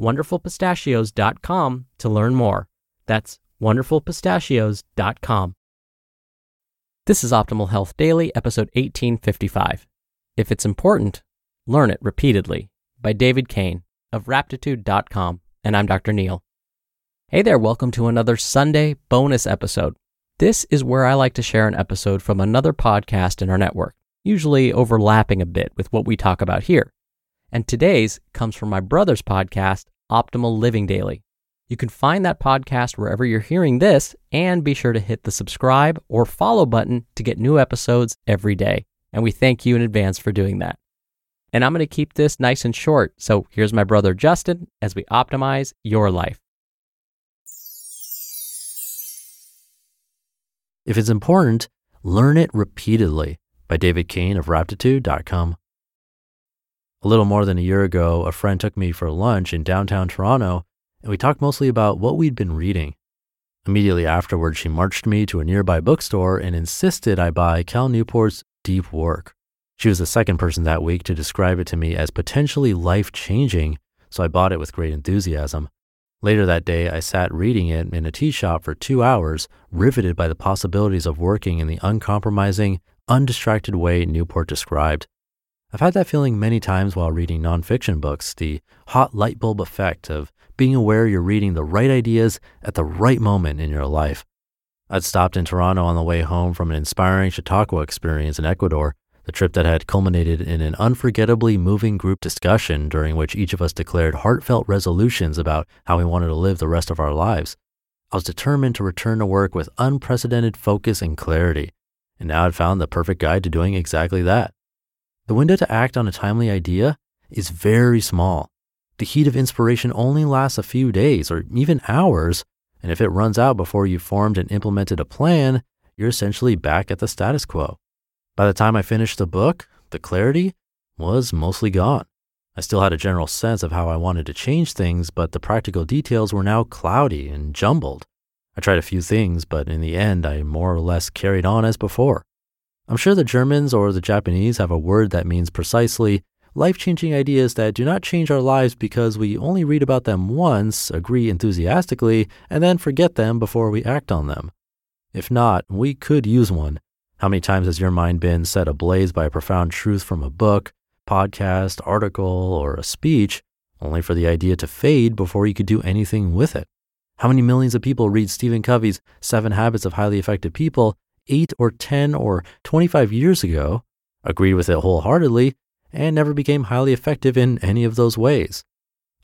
wonderfulpistachios.com to learn more. That's wonderfulpistachios.com. This is Optimal Health Daily, episode 1855. If it's important, learn it repeatedly by David Cain of Raptitude.com. And I'm Dr. Neal. Hey there, welcome to another Sunday bonus episode. This is where I like to share an episode from another podcast in our network, usually overlapping a bit with what we talk about here. And today's comes from my brother's podcast, Optimal Living Daily. You can find that podcast wherever you're hearing this, and be sure to hit the subscribe or follow button to get new episodes every day. And we thank you in advance for doing that. And I'm going to keep this nice and short. So here's my brother Justin as we optimize your life. If it's important, learn it repeatedly by David Cain of Raptitude.com. A little more than a year ago, a friend took me for lunch in downtown Toronto, and we talked mostly about what we'd been reading. Immediately afterward, she marched me to a nearby bookstore and insisted I buy Cal Newport's Deep Work. She was the second person that week to describe it to me as potentially life changing, so I bought it with great enthusiasm. Later that day, I sat reading it in a tea shop for two hours, riveted by the possibilities of working in the uncompromising, undistracted way Newport described. I've had that feeling many times while reading nonfiction books, the hot light bulb effect of being aware you're reading the right ideas at the right moment in your life. I'd stopped in Toronto on the way home from an inspiring Chautauqua experience in Ecuador, the trip that had culminated in an unforgettably moving group discussion during which each of us declared heartfelt resolutions about how we wanted to live the rest of our lives. I was determined to return to work with unprecedented focus and clarity, and now I'd found the perfect guide to doing exactly that. The window to act on a timely idea is very small. The heat of inspiration only lasts a few days or even hours, and if it runs out before you've formed and implemented a plan, you're essentially back at the status quo. By the time I finished the book, the clarity was mostly gone. I still had a general sense of how I wanted to change things, but the practical details were now cloudy and jumbled. I tried a few things, but in the end, I more or less carried on as before. I'm sure the Germans or the Japanese have a word that means precisely life changing ideas that do not change our lives because we only read about them once, agree enthusiastically, and then forget them before we act on them. If not, we could use one. How many times has your mind been set ablaze by a profound truth from a book, podcast, article, or a speech, only for the idea to fade before you could do anything with it? How many millions of people read Stephen Covey's Seven Habits of Highly Effective People eight or 10 or 25 years ago, agreed with it wholeheartedly, and never became highly effective in any of those ways.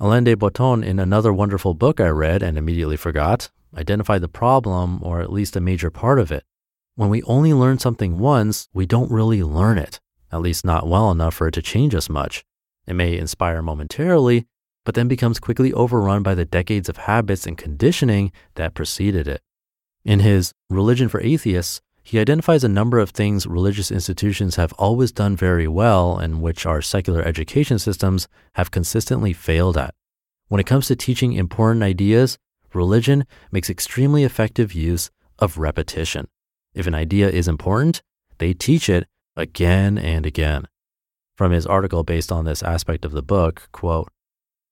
Alain de Botton, in another wonderful book I read and immediately forgot, identified the problem, or at least a major part of it. When we only learn something once, we don't really learn it, at least not well enough for it to change us much. It may inspire momentarily, but then becomes quickly overrun by the decades of habits and conditioning that preceded it. In his Religion for Atheists, he identifies a number of things religious institutions have always done very well and which our secular education systems have consistently failed at. When it comes to teaching important ideas, religion makes extremely effective use of repetition. If an idea is important, they teach it again and again. From his article based on this aspect of the book, quote,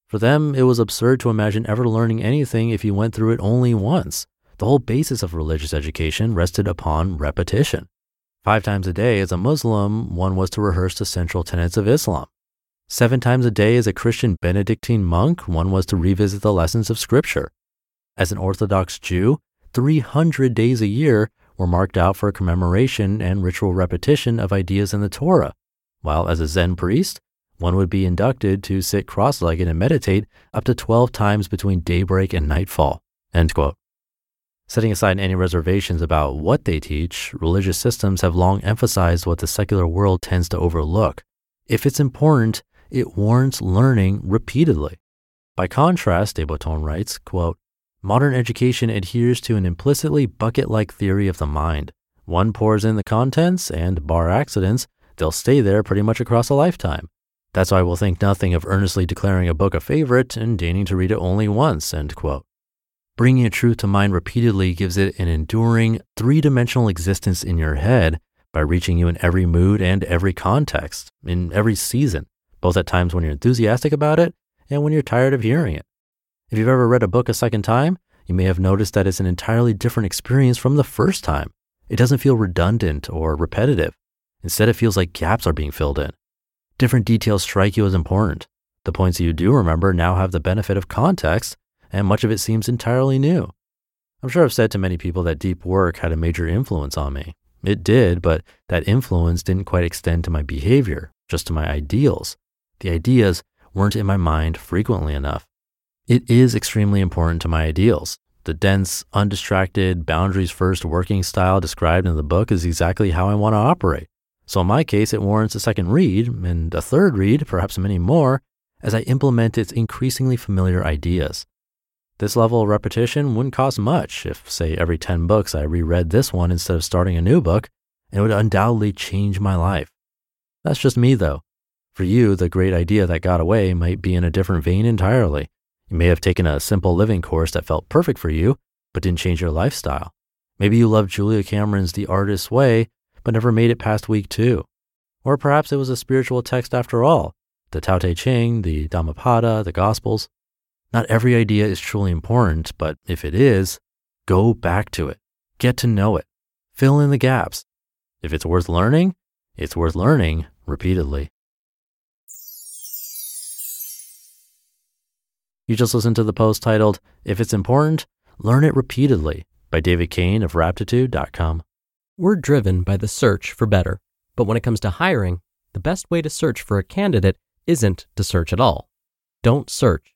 For them, it was absurd to imagine ever learning anything if you went through it only once. The whole basis of religious education rested upon repetition. Five times a day as a Muslim, one was to rehearse the central tenets of Islam. Seven times a day as a Christian Benedictine monk, one was to revisit the lessons of Scripture. As an Orthodox Jew, 300 days a year were marked out for commemoration and ritual repetition of ideas in the Torah, while as a Zen priest, one would be inducted to sit cross legged and meditate up to 12 times between daybreak and nightfall. End quote. Setting aside any reservations about what they teach, religious systems have long emphasized what the secular world tends to overlook. If it's important, it warrants learning repeatedly. By contrast, de Botton writes, quote, Modern education adheres to an implicitly bucket like theory of the mind. One pours in the contents, and bar accidents, they'll stay there pretty much across a lifetime. That's why we'll think nothing of earnestly declaring a book a favorite and deigning to read it only once. End quote. Bringing a truth to mind repeatedly gives it an enduring, three dimensional existence in your head by reaching you in every mood and every context, in every season, both at times when you're enthusiastic about it and when you're tired of hearing it. If you've ever read a book a second time, you may have noticed that it's an entirely different experience from the first time. It doesn't feel redundant or repetitive. Instead, it feels like gaps are being filled in. Different details strike you as important. The points you do remember now have the benefit of context and much of it seems entirely new. I'm sure I've said to many people that deep work had a major influence on me. It did, but that influence didn't quite extend to my behavior, just to my ideals. The ideas weren't in my mind frequently enough. It is extremely important to my ideals. The dense, undistracted, boundaries first working style described in the book is exactly how I want to operate. So in my case, it warrants a second read and a third read, perhaps many more, as I implement its increasingly familiar ideas. This level of repetition wouldn't cost much if, say, every 10 books I reread this one instead of starting a new book, and it would undoubtedly change my life. That's just me, though. For you, the great idea that got away might be in a different vein entirely. You may have taken a simple living course that felt perfect for you, but didn't change your lifestyle. Maybe you loved Julia Cameron's The Artist's Way, but never made it past week two. Or perhaps it was a spiritual text after all the Tao Te Ching, the Dhammapada, the Gospels. Not every idea is truly important, but if it is, go back to it. Get to know it. Fill in the gaps. If it's worth learning, it's worth learning repeatedly. You just listened to the post titled, If It's Important, Learn It Repeatedly by David Cain of Raptitude.com. We're driven by the search for better, but when it comes to hiring, the best way to search for a candidate isn't to search at all. Don't search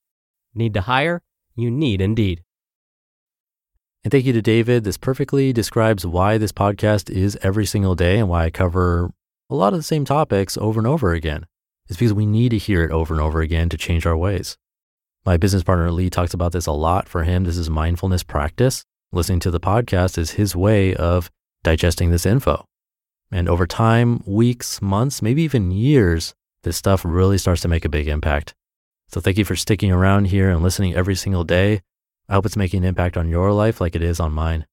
Need to hire? You need Indeed. And thank you to David. This perfectly describes why this podcast is every single day and why I cover a lot of the same topics over and over again. It's because we need to hear it over and over again to change our ways. My business partner Lee talks about this a lot. For him, this is mindfulness practice. Listening to the podcast is his way of digesting this info. And over time, weeks, months, maybe even years, this stuff really starts to make a big impact. So thank you for sticking around here and listening every single day. I hope it's making an impact on your life like it is on mine.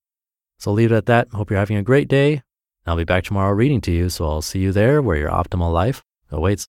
So I'll leave it at that. Hope you're having a great day. I'll be back tomorrow reading to you, so I'll see you there where your optimal life awaits.